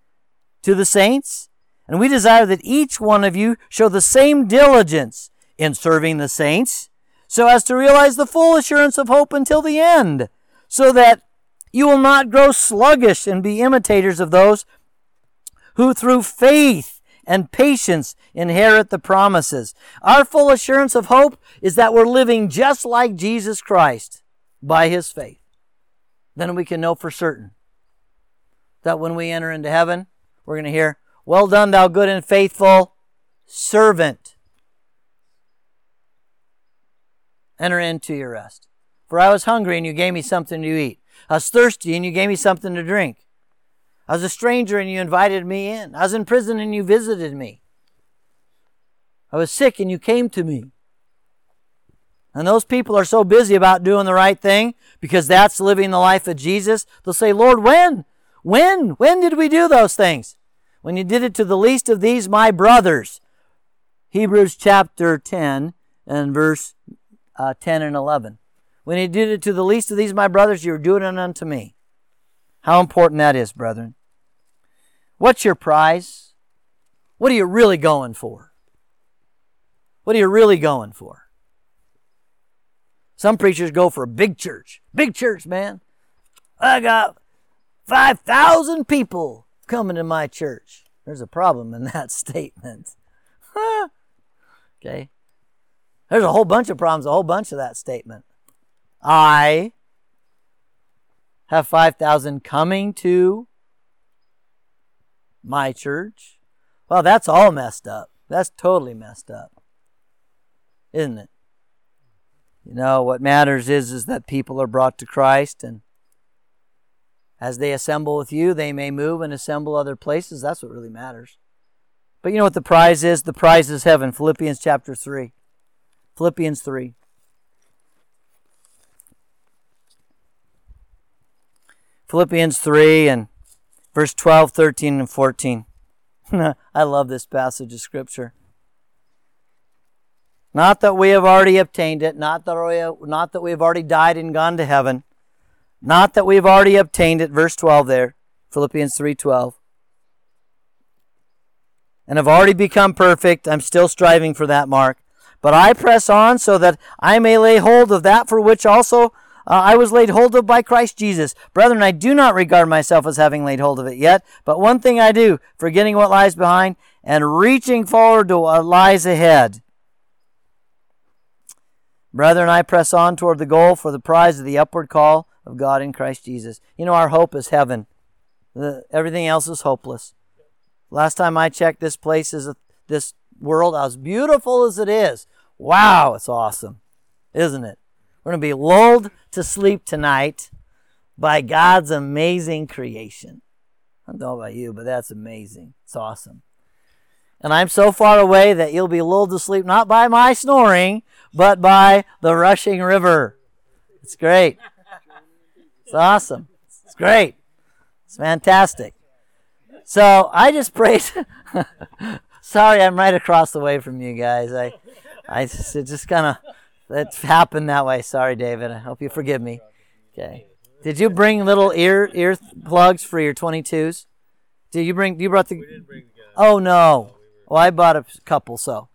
to the saints. And we desire that each one of you show the same diligence in serving the saints so as to realize the full assurance of hope until the end, so that you will not grow sluggish and be imitators of those who through faith and patience inherit the promises. Our full assurance of hope is that we're living just like Jesus Christ by his faith. Then we can know for certain that when we enter into heaven, we're going to hear, Well done, thou good and faithful servant. Enter into your rest. For I was hungry and you gave me something to eat. I was thirsty and you gave me something to drink. I was a stranger and you invited me in. I was in prison and you visited me. I was sick and you came to me. And those people are so busy about doing the right thing because that's living the life of Jesus. They'll say, Lord, when? When? When did we do those things? When you did it to the least of these, my brothers. Hebrews chapter 10 and verse uh, 10 and 11. When he did it to the least of these, my brothers, you're doing it unto me. How important that is, brethren. What's your prize? What are you really going for? What are you really going for? Some preachers go for a big church. Big church, man. I got 5,000 people coming to my church. There's a problem in that [LAUGHS] statement. okay. There's a whole bunch of problems, a whole bunch of that statement. I have 5,000 coming to my church. Well, that's all messed up. That's totally messed up. Isn't it? You know, what matters is is that people are brought to Christ and as they assemble with you, they may move and assemble other places. That's what really matters. But you know what the prize is? The prize is heaven. Philippians chapter 3. Philippians 3. Philippians 3 and verse 12, 13, and 14. [LAUGHS] I love this passage of Scripture. Not that we have already obtained it, not that we have, not that we have already died and gone to heaven, not that we have already obtained it, verse 12 there, Philippians 3:12. And have already become perfect. I'm still striving for that mark. But I press on so that I may lay hold of that for which also uh, I was laid hold of by Christ Jesus. Brethren, I do not regard myself as having laid hold of it yet, but one thing I do, forgetting what lies behind and reaching forward to what lies ahead. Brethren, I press on toward the goal for the prize of the upward call of God in Christ Jesus. You know, our hope is heaven. The, everything else is hopeless. Last time I checked, this place is a, this world, as beautiful as it is. Wow, it's awesome, isn't it? We're going to be lulled to sleep tonight by God's amazing creation. I don't know about you, but that's amazing. It's awesome. And I'm so far away that you'll be lulled to sleep not by my snoring, but by the rushing river. It's great. It's awesome. It's great. It's fantastic. So I just prayed. [LAUGHS] Sorry, I'm right across the way from you guys. I, I just, just kind of it happened that way. Sorry, David. I hope you forgive me. Okay. Did you bring little ear ear plugs for your 22s? Did you bring? You brought the. Oh no. Well, I bought a couple, so,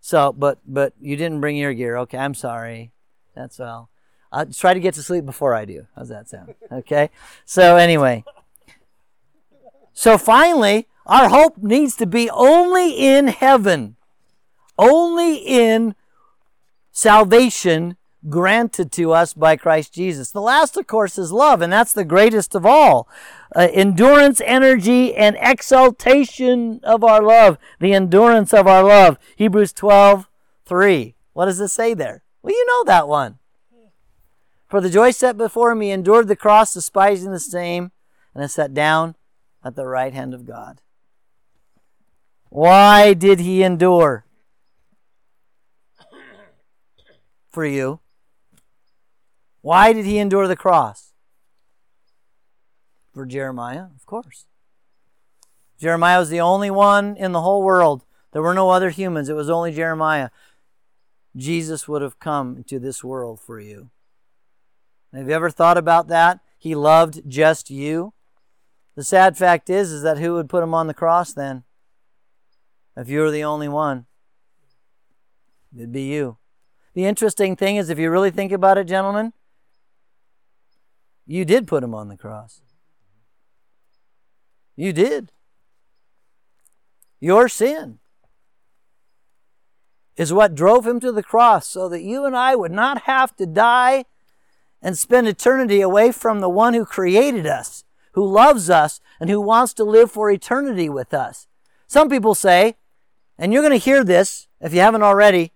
so, but but you didn't bring your gear. Okay, I'm sorry. That's all. I'll try to get to sleep before I do. How's that sound? Okay. So anyway. So finally, our hope needs to be only in heaven, only in salvation granted to us by Christ Jesus. The last, of course, is love, and that's the greatest of all. Uh, endurance, energy, and exaltation of our love. The endurance of our love. Hebrews 12, 3. What does it say there? Well, you know that one. For the joy set before me endured the cross, despising the same, and is set down at the right hand of God. Why did he endure? For you. Why did he endure the cross? For Jeremiah, of course. Jeremiah was the only one in the whole world. There were no other humans. It was only Jeremiah. Jesus would have come to this world for you. Have you ever thought about that? He loved just you. The sad fact is, is that who would put him on the cross then? If you were the only one, it'd be you. The interesting thing is, if you really think about it, gentlemen, you did put him on the cross. You did. Your sin is what drove him to the cross so that you and I would not have to die and spend eternity away from the one who created us, who loves us, and who wants to live for eternity with us. Some people say, and you're going to hear this if you haven't already,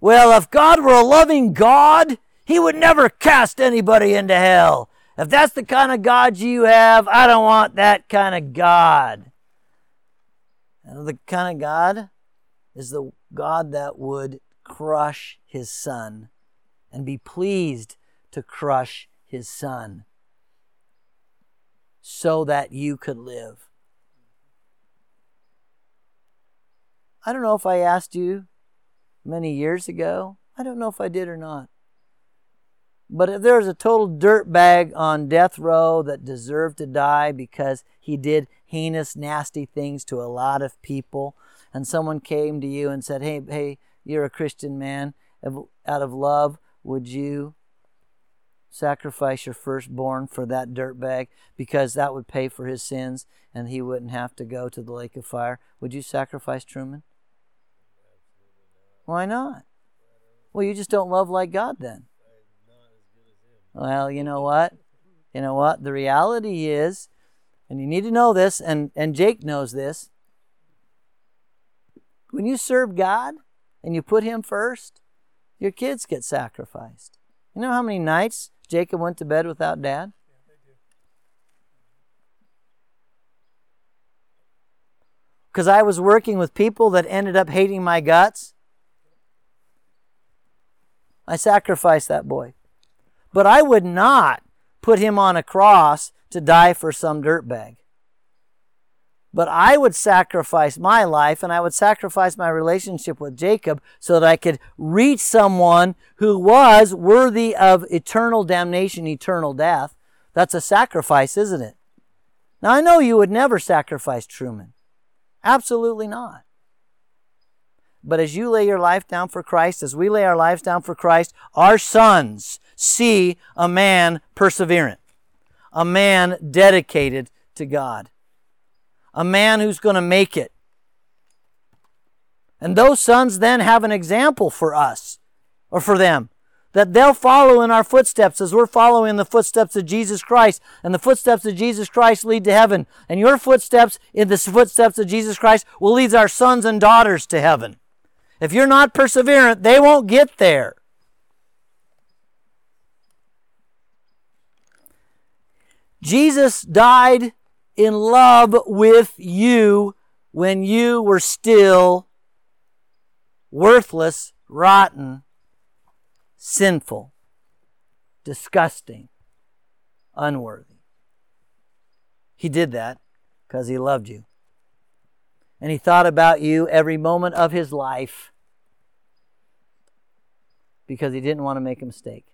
well, if God were a loving God, he would never cast anybody into hell. If that's the kind of God you have, I don't want that kind of God. And the kind of God is the God that would crush his son and be pleased to crush his son so that you could live. I don't know if I asked you many years ago. I don't know if I did or not. But if there's a total dirtbag on death row that deserved to die because he did heinous, nasty things to a lot of people, and someone came to you and said, "Hey, hey, you're a Christian man. Out of love, would you sacrifice your firstborn for that dirtbag because that would pay for his sins and he wouldn't have to go to the lake of fire. Would you sacrifice Truman? Why not? Well, you just don't love like God then. Well, you know what? You know what? The reality is, and you need to know this, and, and Jake knows this. When you serve God and you put Him first, your kids get sacrificed. You know how many nights Jacob went to bed without dad? Because I was working with people that ended up hating my guts. I sacrificed that boy. But I would not put him on a cross to die for some dirtbag. But I would sacrifice my life and I would sacrifice my relationship with Jacob so that I could reach someone who was worthy of eternal damnation, eternal death. That's a sacrifice, isn't it? Now I know you would never sacrifice Truman. Absolutely not. But as you lay your life down for Christ, as we lay our lives down for Christ, our sons see a man perseverant, a man dedicated to God a man who's going to make it. And those sons then have an example for us or for them that they'll follow in our footsteps as we're following the footsteps of Jesus Christ. And the footsteps of Jesus Christ lead to heaven. And your footsteps in the footsteps of Jesus Christ will lead our sons and daughters to heaven. If you're not perseverant, they won't get there. Jesus died in love with you when you were still worthless, rotten, sinful, disgusting, unworthy. He did that because he loved you. And he thought about you every moment of his life because he didn't want to make a mistake.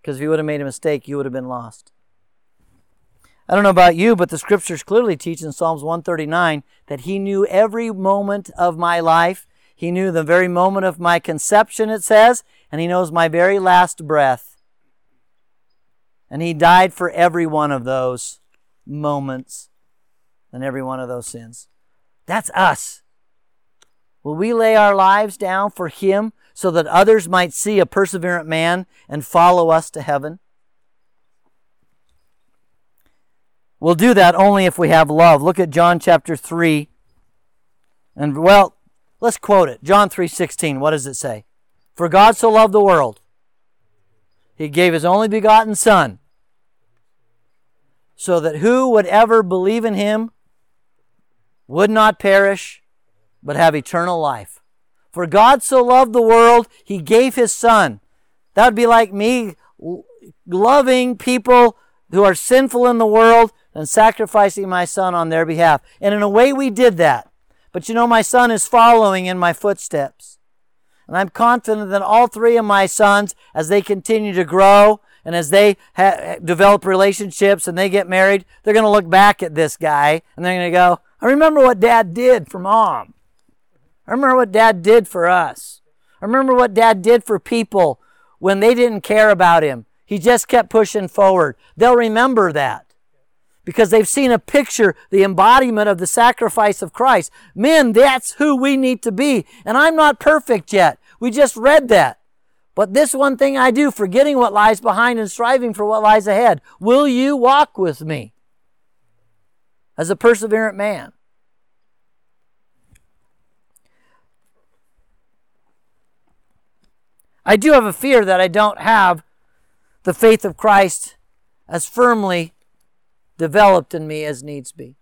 Because if he would have made a mistake, you would have been lost. I don't know about you, but the scriptures clearly teach in Psalms 139 that He knew every moment of my life. He knew the very moment of my conception, it says, and He knows my very last breath. And He died for every one of those moments and every one of those sins. That's us. Will we lay our lives down for Him so that others might see a perseverant man and follow us to heaven? We'll do that only if we have love. Look at John chapter 3. And well, let's quote it. John 3:16. What does it say? For God so loved the world, he gave his only begotten son, so that who would ever believe in him would not perish, but have eternal life. For God so loved the world, he gave his son. That would be like me loving people who are sinful in the world and sacrificing my son on their behalf. And in a way, we did that. But you know, my son is following in my footsteps. And I'm confident that all three of my sons, as they continue to grow and as they ha- develop relationships and they get married, they're going to look back at this guy and they're going to go, I remember what dad did for mom. I remember what dad did for us. I remember what dad did for people when they didn't care about him. He just kept pushing forward. They'll remember that because they've seen a picture, the embodiment of the sacrifice of Christ. Men, that's who we need to be. And I'm not perfect yet. We just read that. But this one thing I do, forgetting what lies behind and striving for what lies ahead. Will you walk with me as a perseverant man? I do have a fear that I don't have the faith of Christ as firmly developed in me as needs be.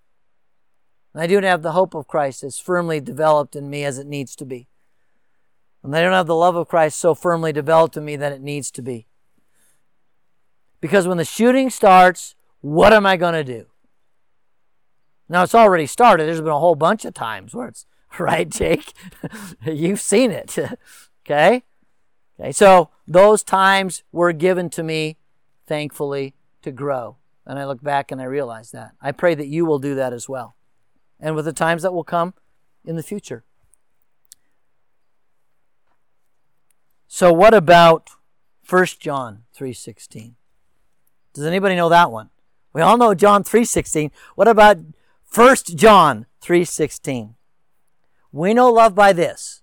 And I don't have the hope of Christ as firmly developed in me as it needs to be. And I don't have the love of Christ so firmly developed in me that it needs to be. Because when the shooting starts, what am I going to do? Now it's already started. There's been a whole bunch of times where it's [LAUGHS] right, Jake. [LAUGHS] You've seen it. [LAUGHS] okay? Okay, so those times were given to me, thankfully, to grow. And I look back and I realize that. I pray that you will do that as well. And with the times that will come in the future. So what about 1 John 3:16? Does anybody know that one? We all know John 3:16. What about 1 John 3:16? We know love by this.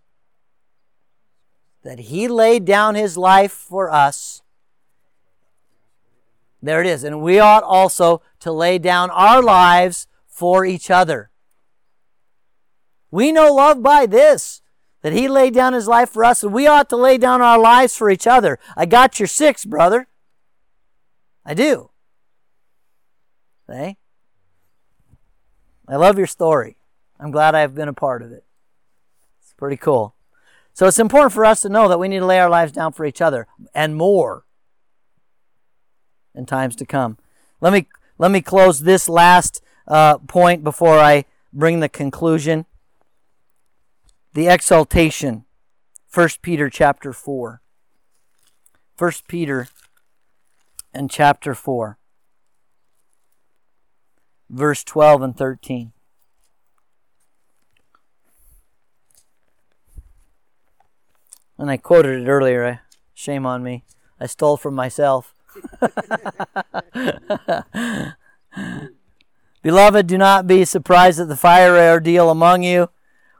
that he laid down his life for us. There it is. And we ought also to lay down our lives for each other. We know love by this that he laid down his life for us, and we ought to lay down our lives for each other. I got your six, brother. I do. See? I love your story. I'm glad I've been a part of it. It's pretty cool. So it's important for us to know that we need to lay our lives down for each other and more in times to come. Let me let me close this last uh, point before I bring the conclusion. The exaltation. 1 Peter chapter 4. 1 Peter and chapter 4. Verse 12 and 13. And I quoted it earlier. Eh? Shame on me. I stole from myself. [LAUGHS] Beloved, do not be surprised at the fiery ordeal among you,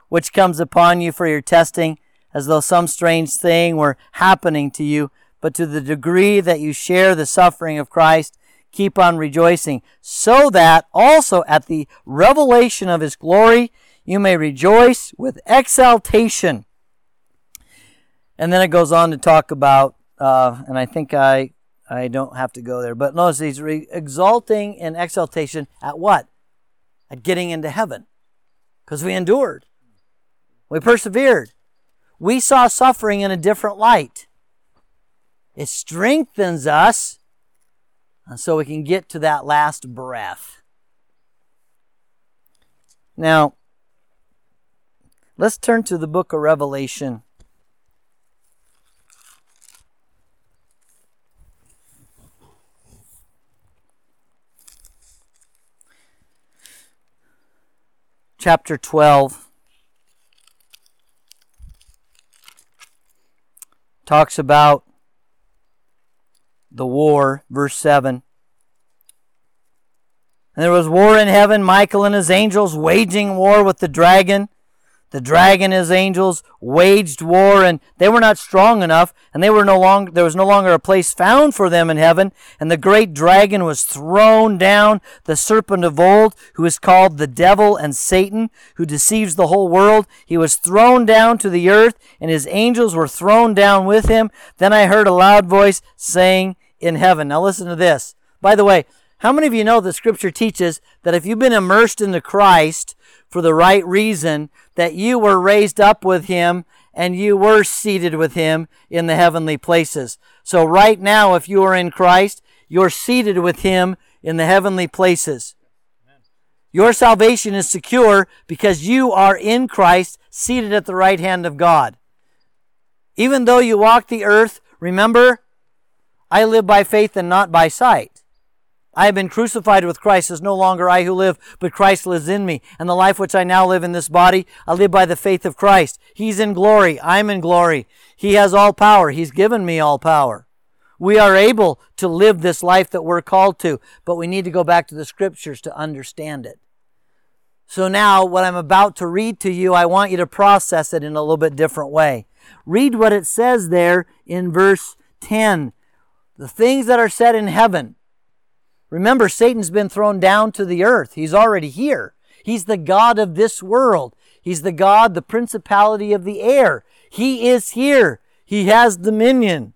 which comes upon you for your testing, as though some strange thing were happening to you. But to the degree that you share the suffering of Christ, keep on rejoicing, so that also at the revelation of his glory you may rejoice with exaltation. And then it goes on to talk about, uh, and I think I I don't have to go there, but notice he's re- exalting in exaltation at what? At getting into heaven, because we endured, we persevered, we saw suffering in a different light. It strengthens us, and so we can get to that last breath. Now, let's turn to the book of Revelation. chapter 12 talks about the war, verse 7. And there was war in heaven, Michael and his angels waging war with the dragon. The dragon and his angels waged war and they were not strong enough and they were no longer, there was no longer a place found for them in heaven. And the great dragon was thrown down, the serpent of old, who is called the devil and Satan, who deceives the whole world. He was thrown down to the earth and his angels were thrown down with him. Then I heard a loud voice saying in heaven. Now listen to this. By the way, how many of you know that scripture teaches that if you've been immersed into Christ, for the right reason, that you were raised up with him and you were seated with him in the heavenly places. So right now, if you are in Christ, you're seated with him in the heavenly places. Your salvation is secure because you are in Christ, seated at the right hand of God. Even though you walk the earth, remember, I live by faith and not by sight. I have been crucified with Christ. It's no longer I who live, but Christ lives in me. And the life which I now live in this body, I live by the faith of Christ. He's in glory. I'm in glory. He has all power. He's given me all power. We are able to live this life that we're called to, but we need to go back to the scriptures to understand it. So now, what I'm about to read to you, I want you to process it in a little bit different way. Read what it says there in verse 10. The things that are said in heaven Remember, Satan's been thrown down to the earth. He's already here. He's the God of this world. He's the God, the principality of the air. He is here. He has dominion.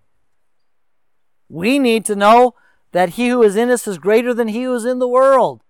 We need to know that he who is in us is greater than he who is in the world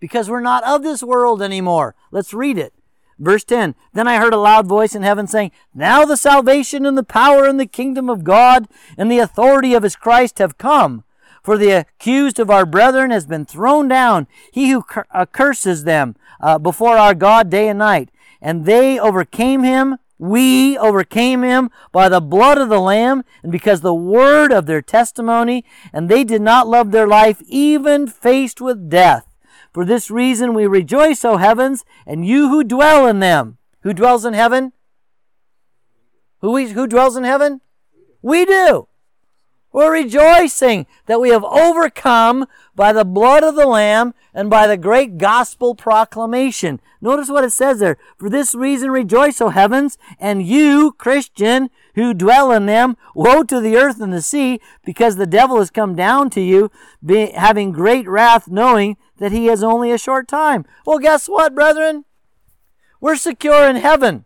because we're not of this world anymore. Let's read it. Verse 10 Then I heard a loud voice in heaven saying, Now the salvation and the power and the kingdom of God and the authority of his Christ have come. For the accused of our brethren has been thrown down, he who curses them uh, before our God day and night. And they overcame him, we overcame him by the blood of the Lamb, and because the word of their testimony, and they did not love their life, even faced with death. For this reason we rejoice, O heavens, and you who dwell in them. Who dwells in heaven? Who, who dwells in heaven? We do. We're rejoicing that we have overcome by the blood of the Lamb and by the great gospel proclamation. Notice what it says there. For this reason rejoice, O heavens, and you, Christian, who dwell in them. Woe to the earth and the sea, because the devil has come down to you, having great wrath, knowing that he has only a short time. Well, guess what, brethren? We're secure in heaven.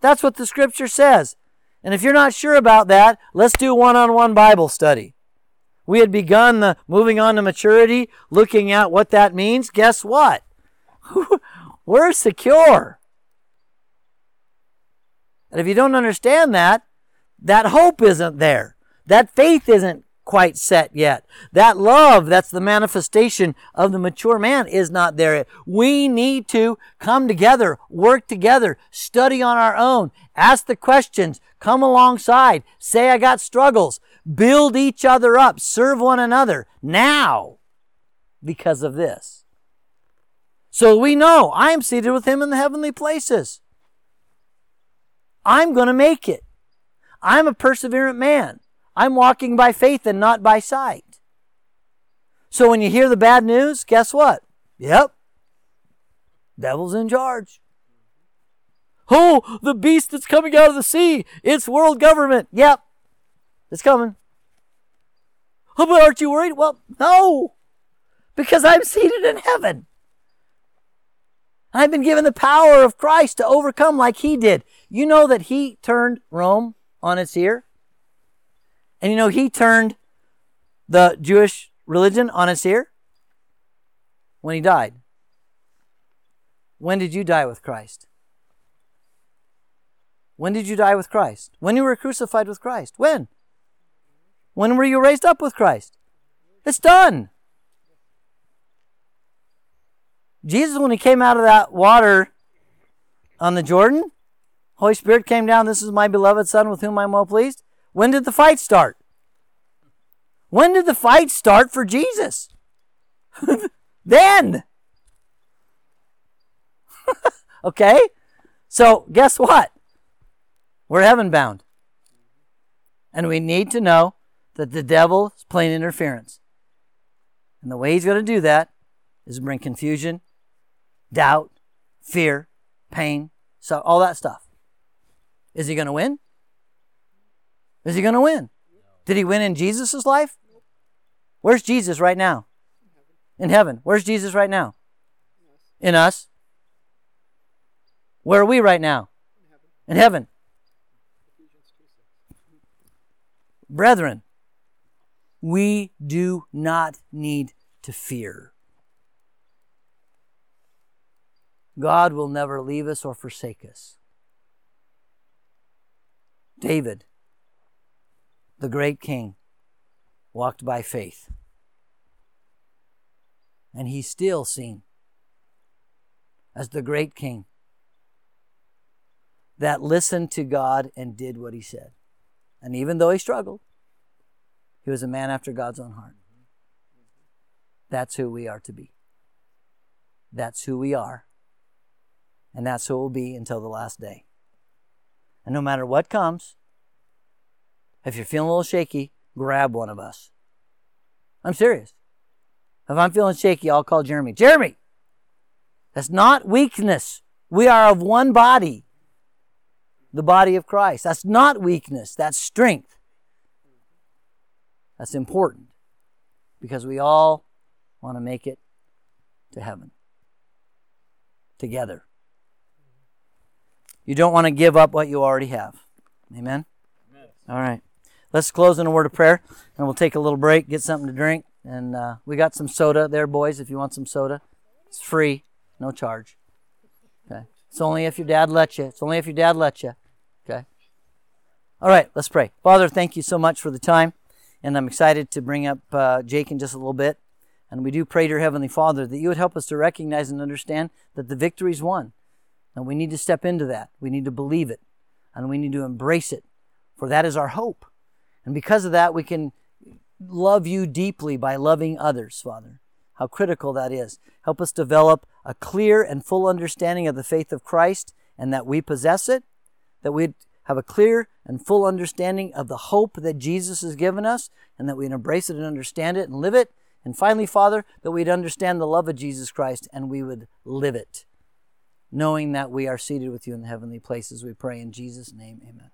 That's what the scripture says. And if you're not sure about that, let's do one on one Bible study. We had begun the moving on to maturity, looking at what that means. Guess what? [LAUGHS] We're secure. And if you don't understand that, that hope isn't there. That faith isn't quite set yet. That love, that's the manifestation of the mature man, is not there. We need to come together, work together, study on our own, ask the questions, come alongside, say, I got struggles, build each other up, serve one another now because of this. So we know I am seated with him in the heavenly places. I'm going to make it. I'm a perseverant man. I'm walking by faith and not by sight. So when you hear the bad news, guess what? Yep. Devil's in charge. Oh, the beast that's coming out of the sea. It's world government. Yep. It's coming. Oh, but aren't you worried? Well, no. Because I'm seated in heaven. I've been given the power of Christ to overcome like he did. You know that he turned Rome on its ear? And you know, he turned the Jewish religion on its ear when he died. When did you die with Christ? When did you die with Christ? When you were crucified with Christ? When? When were you raised up with Christ? It's done. Jesus, when he came out of that water on the Jordan, Holy Spirit came down. This is my beloved Son with whom I'm well pleased. When did the fight start? When did the fight start for Jesus? [LAUGHS] then. [LAUGHS] okay? So, guess what? We're heaven bound. And we need to know that the devil is playing interference. And the way he's going to do that is bring confusion, doubt, fear, pain, so all that stuff. Is he going to win? Is he going to win? Did he win in Jesus' life? Where's Jesus right now? In heaven. Where's Jesus right now? In us. Where are we right now? In heaven. Brethren, we do not need to fear. God will never leave us or forsake us. David the great king, walked by faith. And he's still seen as the great king that listened to God and did what he said. And even though he struggled, he was a man after God's own heart. That's who we are to be. That's who we are. And that's who we'll be until the last day. And no matter what comes, if you're feeling a little shaky, grab one of us. I'm serious. If I'm feeling shaky, I'll call Jeremy. Jeremy! That's not weakness. We are of one body, the body of Christ. That's not weakness, that's strength. That's important because we all want to make it to heaven together. You don't want to give up what you already have. Amen? Amen. All right. Let's close in a word of prayer, and we'll take a little break, get something to drink. And uh, we got some soda there, boys, if you want some soda. It's free, no charge. Okay. It's only if your dad lets you. It's only if your dad lets you. Okay. All right, let's pray. Father, thank you so much for the time. And I'm excited to bring up uh, Jake in just a little bit. And we do pray to your Heavenly Father that you would help us to recognize and understand that the victory's won. And we need to step into that. We need to believe it. And we need to embrace it. For that is our hope. And because of that, we can love you deeply by loving others, Father. How critical that is. Help us develop a clear and full understanding of the faith of Christ and that we possess it, that we have a clear and full understanding of the hope that Jesus has given us, and that we'd embrace it and understand it and live it. And finally, Father, that we'd understand the love of Jesus Christ and we would live it, knowing that we are seated with you in the heavenly places. We pray in Jesus' name, amen.